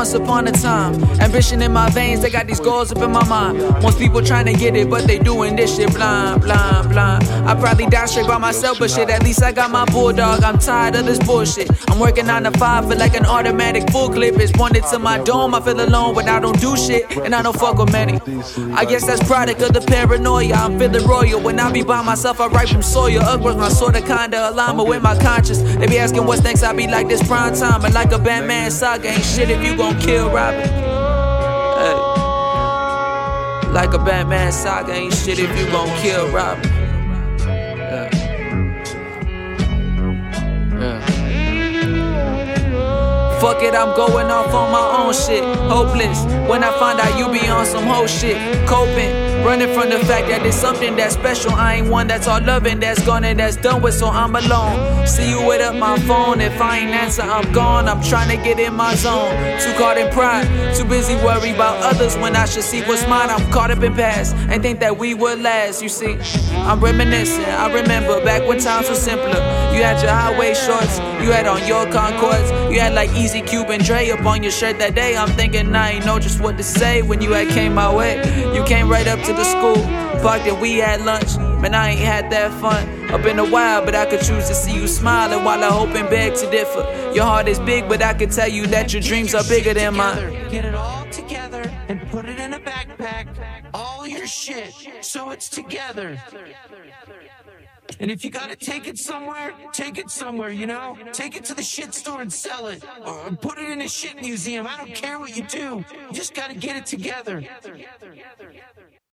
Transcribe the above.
once upon a time. Ambition in my veins, they got these goals up in my mind. Most people trying to get it, but they doing this shit blind, blind, blind. Probably die straight by myself, but shit, at least I got my bulldog. I'm tired of this bullshit. I'm working on the five, feel like an automatic full clip. It's pointed to my dome. I feel alone, when I don't do shit, and I don't fuck with many. I guess that's product of the paranoia. I'm feeling royal. When I be by myself, I write from Sawyer. Upwards, my sorta kinda alignment with my conscience. They be asking what's next, I be like this prime time. And like a Batman saga, ain't shit if you gon' kill Robin. Like a Batman saga, ain't shit if you gon' kill Robin. Fuck it, I'm going off on my own shit. Hopeless. When I find out you be on some whole shit. Coping. Running from the fact that it's something that's special. I ain't one that's all loving, that's gone and that's done with, so I'm alone. See you with up my phone. If I ain't answer, I'm gone. I'm trying to get in my zone. Too caught in pride, too busy worried about others when I should see what's mine. I'm caught up in past and think that we would last. You see, I'm reminiscing. I remember back when times were simpler. You had your highway shorts, you had on your Concords, you had like Eazy Cube and Dre up on your shirt that day. I'm thinking I ain't know just what to say when you had came my way. You came right up to the school. Parked and we had lunch. Man, I ain't had that fun. Up in a while, but I could choose to see you smiling while I hope and beg to differ. Your heart is big, but I can tell you that your dreams are bigger than mine. Get it all together and put it in a shit, so it's together. And if you gotta take it somewhere, take it somewhere, you know? Take it to the shit store and sell it. Or put it in a shit museum. I don't care what you do. You just gotta get it together.